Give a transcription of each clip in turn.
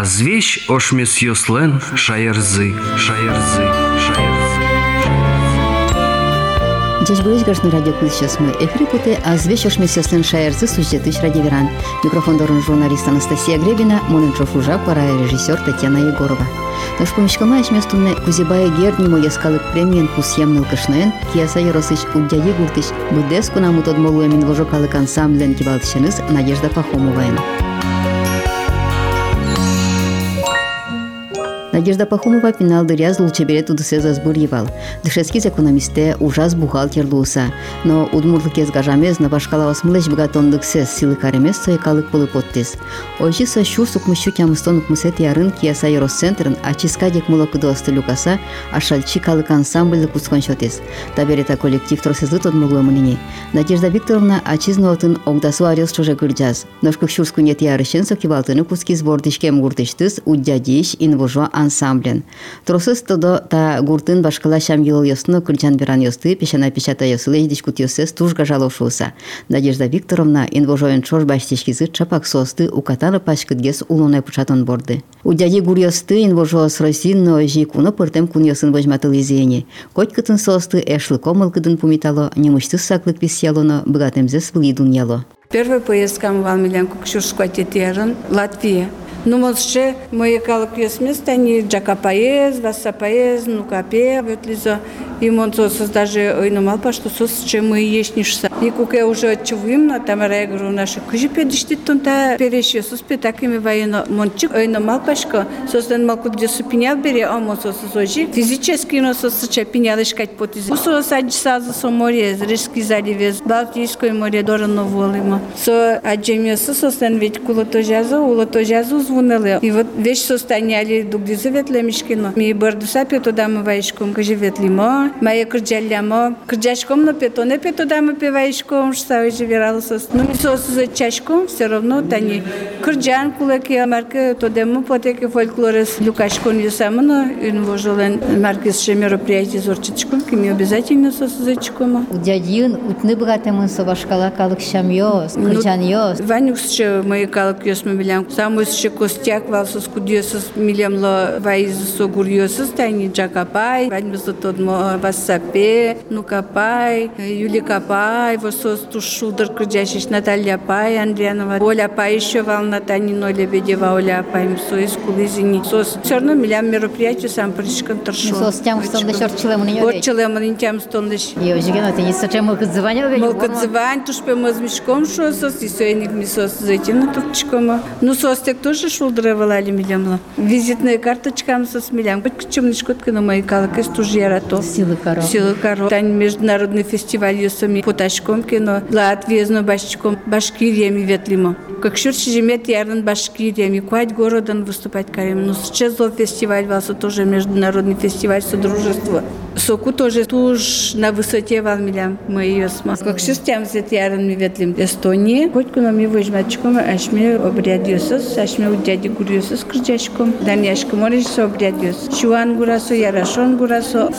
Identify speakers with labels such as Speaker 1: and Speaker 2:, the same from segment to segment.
Speaker 1: Азвещ ошмес йослен шаярзы, шаярзы, шаярзы.
Speaker 2: Здесь будет гашны радио сейчас мы эфире путе, а звещ ошмес йослен шаярзы существующий радиоверан. Микрофон дорон журналист Анастасия Гребина, моненчов уже пора режиссер Татьяна Егорова. Наш помещкама ешместунне Кузибая Герни моя скалык премиен кусьямныл кышнен, кияса яросыч удяди гуртыч, будеску намут одмолу эмин ложокалык ансамблен кибалтышыныз Надежда Пахомоваен. надежда пахумова пиналдыря зулчебере тудусе зазбурьевал дышески экономисте ужас бухгалтер лууса но удмурлык эзгажамез на башкала осмылеш бгатондыксе силыкаремес сойкалык пылы поттес ойчиса шу сукмыщу тямыстон укмысет ярын кияса евросцентрын ачиска дек мулакыдоосты люкаса ашальчи калык ансамбльды кускон шотес таберета коллектив тросезы тодмурлымынине надежда викторовна ачизнотын огдасу арес чуже кырджаз. Ношкык шурскунет ярышын сокивалтыны куски сбордышкем гуртыштыс уддядиш инвужо ансамбль. Ансамблен. Тросыз тодо та гуртын башкала шам йыл йосны кырджан беран йосты пешана печата йосылы дискут йосес тужга жалошуса. Надежда Викторовна инвожоен чош баштишкизы чапак состы укатаны пачкыдгес улоне пучатон борды. Удяди гур йосты инвожо с росинно жикуно пыртем кун йосын вожматыл изене. Коть кытын состы эшлы комыл кыдын пумитало, немышты саклык письялоно, богатемзес влидун яло.
Speaker 3: Первая поездка в Алмилянку к Шурскотетерен, Латвия. Ну, може, моє калок є смістані, джака паєз, васа паєз, ну капе, имон сос даже ойномал па што сос чем мы ешнишса и куке уже чувим на там регру наша кужи педиштит тунта переше сос пе такими военно мончик ойномал пашко сос ден малку где супиня бере а мон сос физически но сос чапиня лишкать потизи усо саджи саза со море Рижский залив е, Балтийское море дорано волимо со аджемио сос ден ведь кулотожаза улотожазу звонеле и вот вещь состояли дугдизы ветлемишкино ми е бардуса туда мы вайшком кажи ветлимо має кырджалямо, кырджачком на п'ято, не п'ятодами півайшком, що ставить живіралося. Ну, і сос за чашком, все равно тані. Кырджан кулаки, марки, то демо потеки фольклорис люкашкон юсамано, він вожелен марки ще мероприятие зорчичком, кими обязательно сос за чкомо.
Speaker 2: Удядин утны богатемын со башкала калык шам йос, кырджан йос.
Speaker 3: Ванюк ще мої калок йос ми білям. Само ще костяк валсыз кудиосыз милемло вайыз согурьосыз тайни джакапай, ваньмызы тодмо вассапе, нукапай, юликапай, восос тушудыр кырджашиш Наталья Пай, Андрианова, Оля Пай еще волна Танина Лебедева, Оля Пай, мсоис кулизини. Сос все равно милям мероприятие сам пришкан торшу.
Speaker 2: Сос тям стонда шорчилем не
Speaker 3: Вот челемын тям стондыш.
Speaker 2: Йо, жиген оте не сочем мылкы званил бе.
Speaker 3: Мылкы звань, туш пе мазмишком шо сос, и сойник ми сос зайти на турчкома. Ну сос тек тоже шулдырывала ли милямла. Визитная карточка сос милям. Быть к чем нишкотка на моей калакес тоже ярато.
Speaker 2: Силы коро.
Speaker 3: Силы коро. Тань международный фестиваль юсами поташком кино. Латвия зно башчком. Башкириями ветлимо. Как шурчи жемет ярын Башкириями. Куать городан выступать карем. Ну сейчас фестиваль вался тоже международный фестиваль содружества. Соку тоже туж на высоте валмилям мы ее смог. Как шестям зет ярын ми ветлим Эстонии. Хоть куна ми выжмачком, аж ми обрядюсыз, аж ми удяди гурюсыз кырджачком. Даняшком ориш со обрядюс. Шуан гурасо, ярашон гурасо.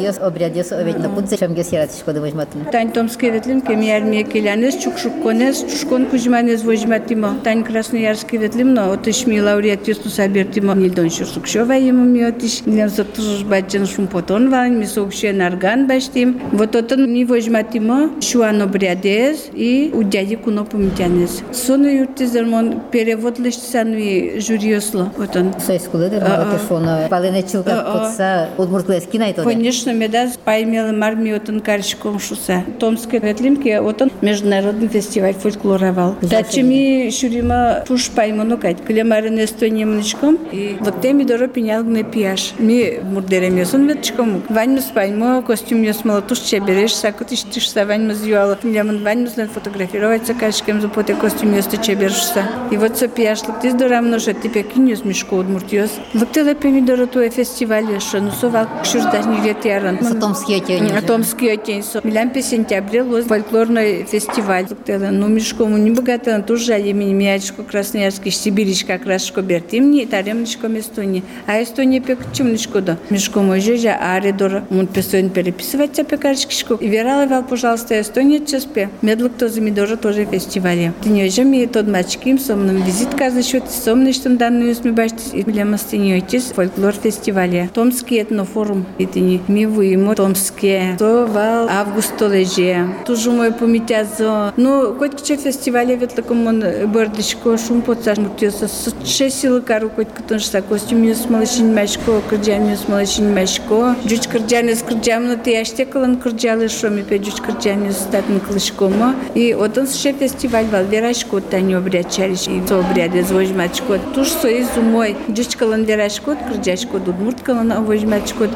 Speaker 2: Шам йол йос обрядес оведь на пудзе, шам гес ярат шкода возьматын.
Speaker 3: Тань томский ветлим, кем ярмия келянес, чукшукконес, чушкон кузьманес возьматимо. Тань красноярский ветлим, но отыш ми лауреат юсту сабертимо. Нильдон шурсукшова ему ми отыш. Нилем затуж баджан шумпотон вань, ми сокше нарган баштим. Вот отын ми возьматимо, шуан обрядес и удяди куно помитянес. Соно юртизермон перевод лишь санви жюриосло. Отын.
Speaker 2: Сойс кулыды, мало тешона. Палене чилка потса, удмуртлес кинай тоде.
Speaker 3: Конечно, медаз паймел марми отын каршком шуса. Томский ветлимке отын международный фестиваль фольклоровал. Тачи ми шурима туш паймону кайт. Клемарын Эстония мничком и лактеми доро пенял гне пияш. Ми мурдерем ясон ветчком. Ваньмус паймо, костюм яс мало туш чебереш, сакот иштишса ваньмус юала. Милямын ваньмус лен фотографироваться кашкем запоте костюм яс чебершса. И вот со пияш лактис дора множа типе киньос мишко удмуртиос. Лактела помидора туе фестивале, что ну совал кшурдаш не лет яран.
Speaker 2: Сатомский отень.
Speaker 3: Атомский отень. Милям по сентябре лоз фольклорный фестиваль. Ну мишко му не богато, тоже имени Мячко Красноярский, Сибирич как раз шко бертимни, таремничко местуни. А Эстония пек чумничко да. Мешко мой жежа, аридор, mun песоин переписывать тебе кажешкишко. И верала пожалуйста, Эстония чеспе. Медлок то замидора тоже фестивале. Ты не же ми тот мачким, сомным визит каза счет, сомный что данную сми баштис, и для мастыньойтис фольклор фестивале. Томский этнофорум, и ты не ми военвоимо Томске. Това август леже. Тужу му е помитязо. Но който че фестиваля е вет лакамон бърдишко шум под саш мутиоса с че сила каро който като неща костюм юс малышин мешко, кърджан юс малышин мешко. Джуч кърджан юс кърджан, но те ще калан кърджала шуми пе джуч кърджан юс статен клышкома. И отън с ще фестиваль вал верашко от тани обряд чариш и со обряд е извожмачко. Туш со изумой джуч калан верашко от кърджашко от удмурт.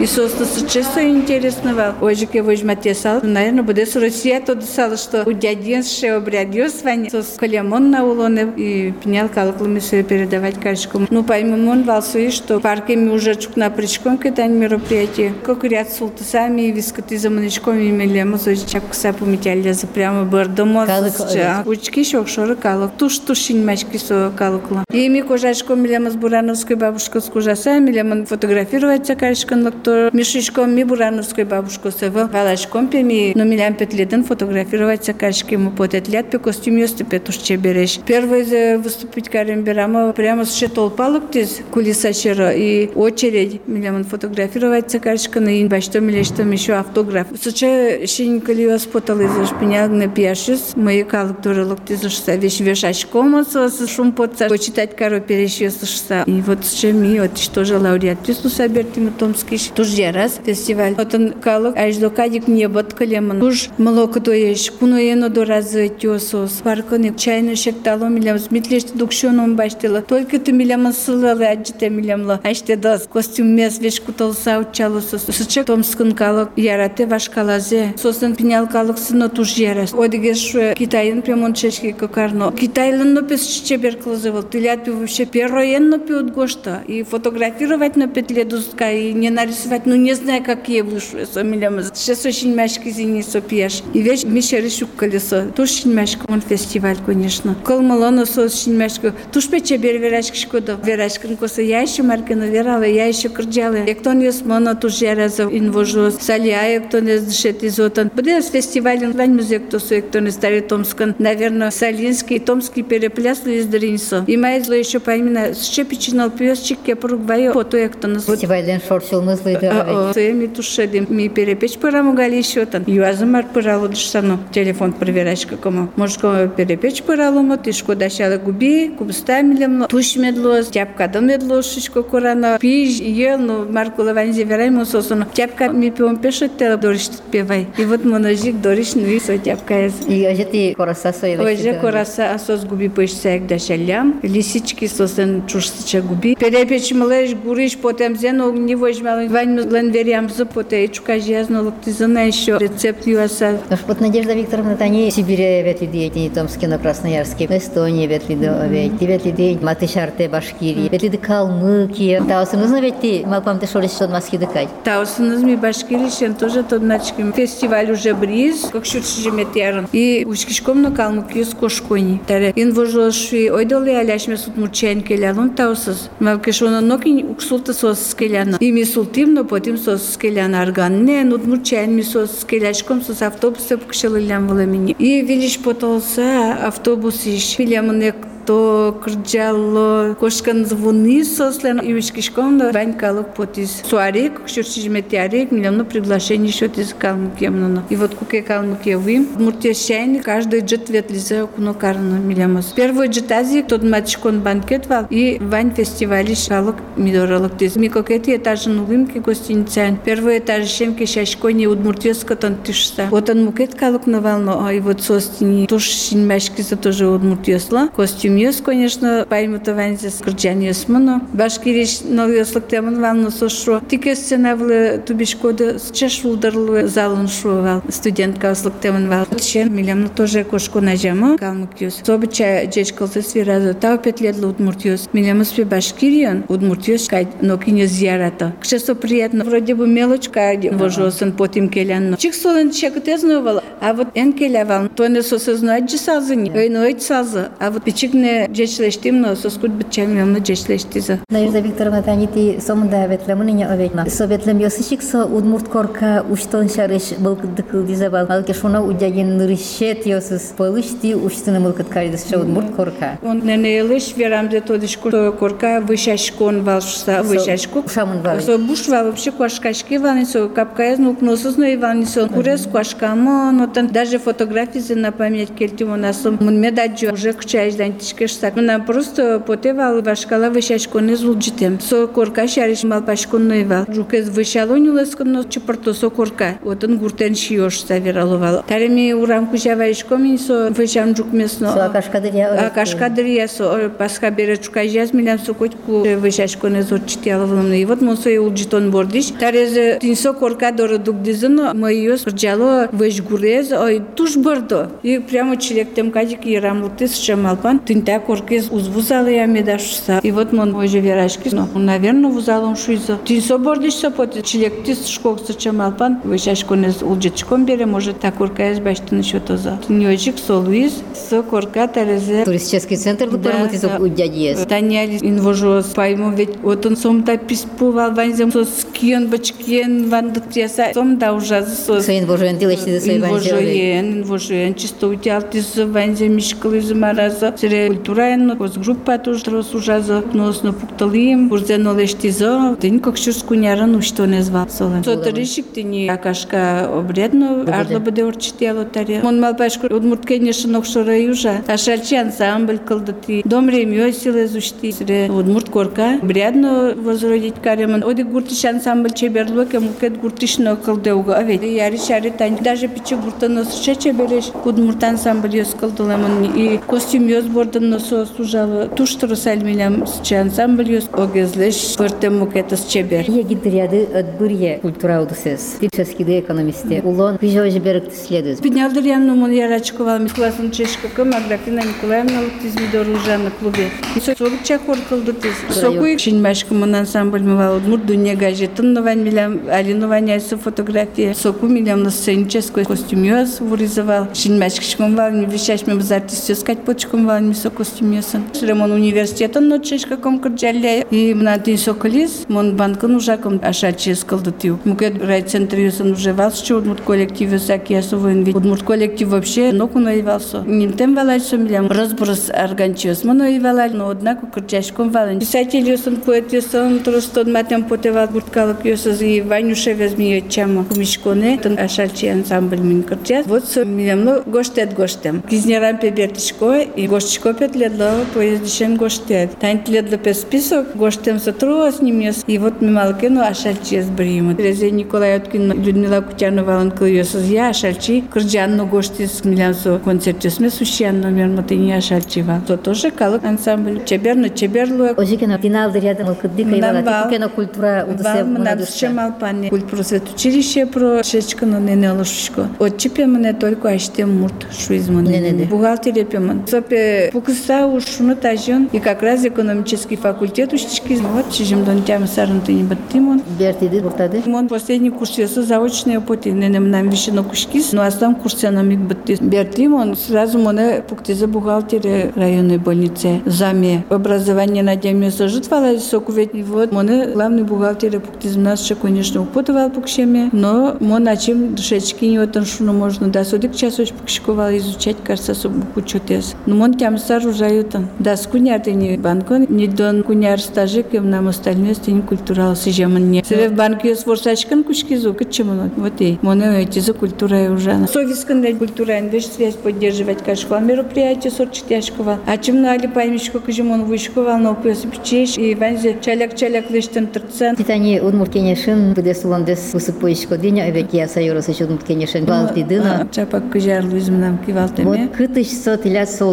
Speaker 3: И со остаса че со соста сычесо интересно вал. Ожике вожматесал. Наверное, буде с Россия то десала, что у дядин ше обряд юс вань. Сос колемон на улоне и пенял калклами все передавать кашком. Ну, поймем он вал свои, что парками уже чук на причком китань мероприятие. Как ряд султасами и вискоты за маничком и мелема, за чапка сапу метяли за прямо бардомо. Учки шок шоры калок. Туш тушин мачки со калокла. И ми кожачком мелема с Бурановской бабушкой с кожаса, мелема фотографировать кашкан локтор. Мишичком ми Бурановской бабушкой севел. Валачком пеми, но милям петледен фотографировать кашки ему потет лет по костюм ёсты петушче берешь. Первый выступить карем берама прямо с толпа локтис кулиса чера и очередь милям фотографировать кашка на ин башто милештом еще автограф. Соче шин калива спотал из шпиняг на пьяшис, мои калктуры локтис шса вещь вешачком с шум потца почитать каро перещес шса. И вот с чем и вот что же лауреат пису собертим томский тоже раз фестиваль. Вот он калок аж до кадик не бот колеман. Уж молоко есть куно ено до разы тёсос. Парконы чайно шектало милям смитлешти дукшоном баштела. Только ты милям сылалы аджите милямла. Аште дас костюм мес веш куталса учалосос. Сычек калок ярате вашкалазе. Сосын пинял калок сыно туж ярас. Одиге шу Китайын прямон чешки кокарно. Китайлын но пес чебер клазывал. Тылят вообще первоен но пьют гошта. И фотографировать на петле дуска и не нарисовать. Ну не знаю, как я вышу. Милям. Сейчас очень мяшки зини сопьешь. И вещь мишери шук колесо. Туш шинмешко он фестиваль, конечно. Колмалоно со шинмешко. Туш пече бер верашки шкода. Верашкин коса я еще маркина верала, я еще крджала. Я кто не смона туш яраза инвожу. Салия, кто не дышит изотан. Bude с фестивалем вань музей, кто не старый Томскан. Наверное, Салинский, Томский перепляс из Дринсо. И моя зло еще поймена. С чепичинал пьесчик, я поругваю, фото я кто нас.
Speaker 2: Фестивальден шорсил мызлы да.
Speaker 3: Э, ми слушай, ми перепечь пора гали еще там. Юазым ар пыралу дышсану. Телефон проверяешь какому. Может, кому перепечь пыралу мо, ты шко дащала губи, кубста милемно, туш медлос, тяпка дом медлос, шишко курана, пиж, ел, ну, маркула ванзе верай мо сосуну. Тяпка ми пион пешет тела дориш тут певай. И вот моножик дориш, ну и со тяпка ес.
Speaker 2: И оже ты кораса со елешки.
Speaker 3: Оже кораса асос губи пышсаек дащалям, лисички сосен чушсыча губи. Перепечь млэш, гуриш, потом зен огни возьмал, вань млен верям зо поте, чука жезно, локтизана еще. Рецепт юаса.
Speaker 2: Вот Надежда Викторовна, тани Сибире ветлиди, тени Томске, на Красноярске, Эстония ветлиди, ведь ветлиди, Матышарте, Башкирия, ветлиди Калмыкия. Таусынызны ведь ты, малпам ты шориш, что маски дыкать.
Speaker 3: Таусынызми Башкиришен тоже тот начким. Фестиваль уже бриз, как шут шижеметярын. И учкишком на Калмыкию с кошкони. Таре, ин вожоши, ойдоли аляшме сут мурчайн келялон таусыз. Малкешона ноки уксулта сос скеляна. И мисултим, но потом сос скеляна арган. Не, нут мурчайн ми сос скеляшком сос автобуса пукшылылям вламени. И видишь потолса автобус иш. Филямын то кырджало кошкан звони сослен и вишкишком да банькалок потис суарик шурчижметярик миллионно приглашение счет из калмукемно и вот куке калмукевым муртешайни каждый джет ветлизе куно карно милямос первый джетази тот матчкон банкет вал и вань фестивале шалок мидоралок тез. Микокети этажын улымки гостиницан первый этаж шемки шашкони удмуртеска тон тишса вот он мукет калок навално и вот состини туш за тоже удмуртесла костюм Мюс, конечно, паймутован с кырджаниес муну. Башкириш налыслык темын валны сошу. Тике сцена влы тубишкода чеш улдарлы залын шувал. Студент каслык темын вал. Чен милямны тоже кошку нажамы калмыкюс. Собыча жечкалсы свиразы тау петледлы удмуртюс. Милямы спе Башкириян удмуртюс кай но кине зиярата. Кше со приятно. Вроде бы мелочка вожосын потим келянно. Чик солен чек тезнувал. А вот энкелевал, то не сосознать же сазы не, ой, эти сазы. А вот пичикне не джечлещимна, со скуд битчемна джечлещиза.
Speaker 2: Најза Викторовна Таните сом да ветлемнене овекна. Советлем ёсышик со удмурт корка уштон шарыш былкыт дыкылдиза бал. Алке шуна уджаген нырышет ёсыз. Полышти уштына мылкыт кайдыс шо удмурт корка.
Speaker 3: Он нене елыш верамзе тодышку корка вышашкон валшса вышашку.
Speaker 2: Шамын вал.
Speaker 3: Со буш вал вообще квашкашки валнисо капкаяз нукносызно иванисо. Курес квашкамо, но там даже фотографии на память кельтимо насом. Мун медаджо уже кучаяш дантиш Кишсак. На просто потевал вашкала вышашконы зулджитем. Со корка шариш малпашконной вал. Жукез вышалонь уласконно чепарто со корка. Вот он гуртен шиёш савираловал. Тареми урам кужавайшком и со вышам жукмесно.
Speaker 2: Со
Speaker 3: акашкадырия. Акашкадырия со е, пасха беречука жаз милям со котку е, вышашконы зулджитяловал. И вот мосо и улджитон бордиш. Тарез тинсо корка доры дукдизыно. Моё сорджало вышгурез. Ой, туш бордо. И прямо челектем кадик и рамлутыс шамалпан. Тин Тинта коркез узвузалы я медашса. И вот мон уже верашки. Ну, наверное, вузалом шуйзо. Тинсо бордиш со поте челектис шкокса чамалпан. Вышашко не улджичком бере, может так корка из баштын еще тоза. Тиньожик солуиз со корка тарезе.
Speaker 2: Туристический центр
Speaker 3: Да,
Speaker 2: лупармут из
Speaker 3: да.
Speaker 2: удягиес.
Speaker 3: Таняли инвожу пойму ведь вот он сом та писпувал ванзем со скиен бачкиен вандык яса сом да ужазы со
Speaker 2: Соин божуен дилешти за свои ванзелы.
Speaker 3: инвожуен инвожуен чисто утялти за ванзем мишкалы за мараза сире культураен коз группа тоже рос ужазы носно пукталим бурзен олешти за день как шур скуняран ушто не звал солен. Со таришик тини акашка обредно арлы буде орчитело таре мон малпашку удмурт конечно нокшора южа. Ашальчи ансамбль кылдыти домрем йосиле зушти. Сире удмурт корка брядно возродить кареман. Оди гуртиш ансамбль чеберло ке мукет гуртишно кылдеуга авет яри шари тань. Даже пичи гуртано сыча чебереш. Удмурт ансамбль йос кылдыламын и костюм йос бордан носо сужалы туштыры сальмилям сыча ансамбль йос огезлеш пыртем мукетас чебер
Speaker 2: Я гидриады от бурье культура удусес. Типческие экономисты. Улон пижожи берег следует.
Speaker 3: Підняв Дор'яну мон ярачкова між класом чешка ким Агдакина Ніколаївна тізмі дорожа на клубі. І со сорок чахор кылдытыз. Сокуй шин машка мон ансамбль мывал удмур дуня газетын нован милям алинован яйса фотография. Соку милям на сценической костюмёс вырезывал. Шин машкшком вал не вещаш ми без артистёс кать почком вал ми со костюмёсын. Шремон университетын но чешка ком кырджалля. И мна тин соколис мон банкын ужаком ашачес кылдытыю. Мукет райцентр юсын уже вал что удмурт коллективы саки асовын вид. Удмурт коллектив вообще ноку наивался. Нимтем валай сомилям разброс органчиос. Мано и но однако кырчашком вален. Писатель юсын, поэт юсын, трустон матем потевал бурткалык юсыз и Ванюша возьми чама кумишконе. Тон ашальчи ансамбль мин кырчас. Вот сомилям, ну гоштет гоштем. Кизнерам пебертишко и гоштишко петледло поездишен гоштет. Тань тледло пес список, гоштем сотру с ним И вот мималкину ашальчи с бримут. Резе Николай Откин, Людмила Кутянова, он кыльёсыз я ашальчи. Кырджанно гоштис милянсо концертесме сущенно мермотыни ашальчива. То тоже калык ансамбль. Чеберно чеберло.
Speaker 2: Ожикена финалды рядом алкыдды
Speaker 3: Мындан
Speaker 2: кайвала.
Speaker 3: бал.
Speaker 2: Тикена культура удусе
Speaker 3: Вам на
Speaker 2: мунадусча.
Speaker 3: Малпане. Культ просветучилище про шечкано не не лошушко. Отчипе мене только аще мурт шуизмон. Бухгалтерия пеман. Сопе пукса ушуну тажон и как раз экономический факультет ушчики. Вот чижим дон тям сарынты не баттимон.
Speaker 2: Бертиди буртады.
Speaker 3: Мон последний курс ясы заочные опыты. Ненем нам вишено кушкис, но остам курсе нам их бытты. Бертимон сразу моне пуктезе бухгалтерия районной больницы. Заме образование на деме сожитвала соку ведь вот моне главный бухгалтер пуктиз нас ще конечно употывал пукшеме, но мон начим душечки не вот шуно можно да судик часоч пукшковал изучать кажется суб учетес. Но мон тям сар ужаютан. Да скуняр ты не банкон, не дон куняр стажик, и нам остальное стень культурал сижеман не. Себе в банке с ворсачкан кучки звук, чему вот и моне эти за культура уже. Совискан для культура, инвест связь поддерживать кашкова мероприятие сорчитяшкова. А чем на али поймишко кожимон вышкова, но пес пчеш и ванзе чаляк-чаляк лештен торцен.
Speaker 2: Титани удмурт кенешин буде сулондес усып поишко диня эбек я сайорос еще удмурт кенешин балти дына.
Speaker 3: Чапак кожар луизм нам кивалтеме.
Speaker 2: Вот кытыш со тилят со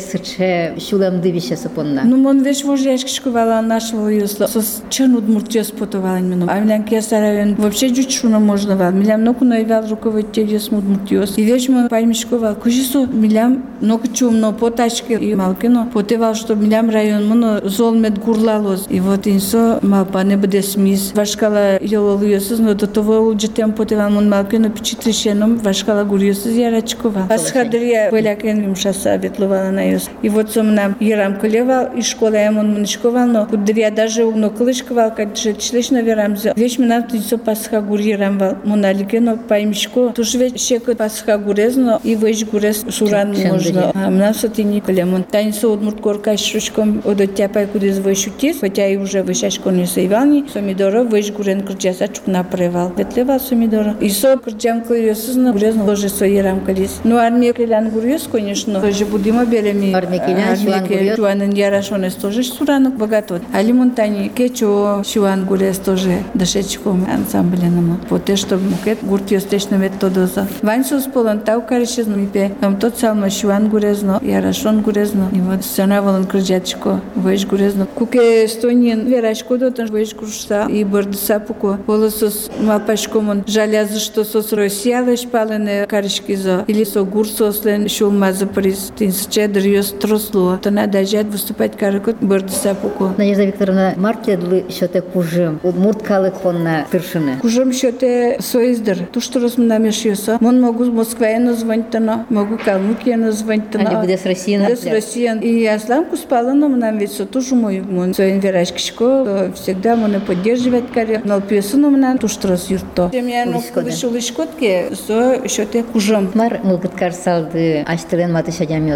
Speaker 2: удмуртлык сыче шулам дывище сапонна.
Speaker 3: Ну, мон веш вожляш кишковала нашего юсла. Сос чен удмурт ёс потовала именно. А милям кесарайон вообще чуть шуна можно вал. Милям ноку наивал руководитель ёс удмурт ёс. И веш мон паймишковал. Кожису милям ноку чумно потачки и малкино. Потевал, что милям район моно золмет гурлалоз. И вот инсо малпа не буде смис. Вашкала ёлол ёсыз, но до того улджетем потевал мон малкино пичитришено кужом вашкала гурьюсыз ярачкова. Пасхадрия полякен юмшаса ветлувала на юс. И вот сомна ярам колевал, и школа ямон муничковал, но кудрия даже угно кылышковал, как же члечно верам за. Вещь мина тисо пасха гур ярам вал. Моналикено паймишко. Туж ведь шекот пасха гурезно, и вещь гурез суран можно. А мна сатини колемон. Тань со удмурт корка шручком одот тяпай кудез вещь утис, хотя и уже вещашко не сейвални. Сомидоро вещь гурен крчаса чукна превал. Ветлева сомидоро. И со крчам клюесызно гурезно ложи со ярам калис. Ну армия келян гурьес, конечно. Тоже будемо береми.
Speaker 2: Армия келян, шуан
Speaker 3: ярашонес тоже суранок богатот. Али монтани кечо шуан гурьес тоже дошечком ансамбленому. Вот те, что мукет гуртиос течно методоза. Ваньсус полон тау каришез мипе. Там тот самый шуан гурезно, ярашон гурезно. И вот сцена волон крыжачко, вэш гурезно. Куке стонин верашко дотан вэш гуршса и бардыса пуко. Волосос мапашкомон жалязы, что сос Россия леш палене каришкизо. Или со гурсослен шулмазы приз. Тинсче дрьёс тросло. То надо жать выступать каракот бардыса пуко.
Speaker 2: Надежда Викторовна, маркедлы шоте кужым, удмурт калык конна тыршыны.
Speaker 3: Кужом счете соиздер. То, что размнамешьёса. Мон могу Москве звонить, могу Калмыкия звонить.
Speaker 2: Али буде с России
Speaker 3: С России. И Асламку спала, но нам ведь все тоже мой мон. Своим верашкишко всегда мон поддерживает карьер. Но пьесу нам на то, что раз юрто. Семья ну вышел из шкотки, со счете кужом.
Speaker 2: Мар мылгыткар салды, аштылен маты шадями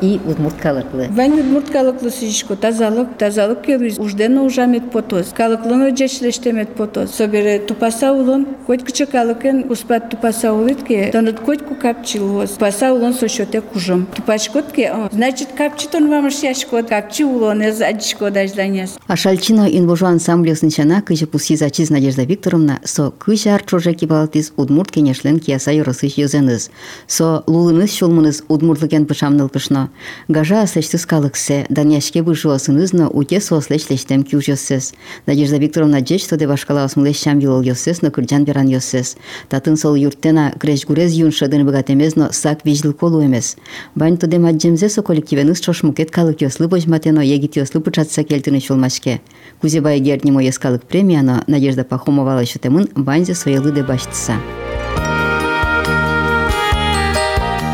Speaker 2: и удмурткалыклы.
Speaker 3: Вань удмурткалыклы сишко тазалык тазалык көрүбүз ужден ужамет потоз калыклын жешлештемет потоз собере тупаса улун котькычы калыкын успат тупаса улытке тонут котку капчылуоз тупаса улун сошоте кужым. Тупачкотке значит капчит он вам яшкот капчы улон эз адишко
Speaker 2: дажданес ашальчино инвожо ансамблю сынчана кыжы пуси зачиз надежда викторовна со кыжы арчожеки балтиз удмурт кенешлен кияса йоросыш йозеныз со лулыныз шулмыныз удмуртлыкен пышамныл пышна пышно. Гажа асечтыз калыксе, даняшке быжуасынызно уте сослечлештем кюжосез. Надежда Викторовна джеч тоде башкала осмылешчам юлол йосез, но кырджан беран йосез. Татын сол юрттена греш-гурез юн шыдын богатемез, но сак вижлыл колу эмес. Бань тоде маджемзе со коллективеныз чошмукет калык йослы божматено егит йослы пычатса кельтыны шулмашке. Кузебай герднимо ескалык премияно Надежда Пахомова лайшотемын банзе своелыде баштыса.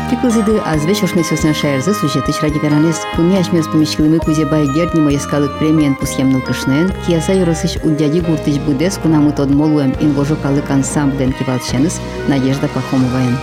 Speaker 2: Pikuzidi az vešošmėsios nešairza sužetis radikalanės kumėšmės pumiškilimi kuzibai gerdnimo įskalut premijan pusiemnų kišnain, tiesa jūros iš udėdi gurtiš būdės, kunamut odmoluojam ingožo kalık ansamblen kivalšenis Nadežda Pahomovajan.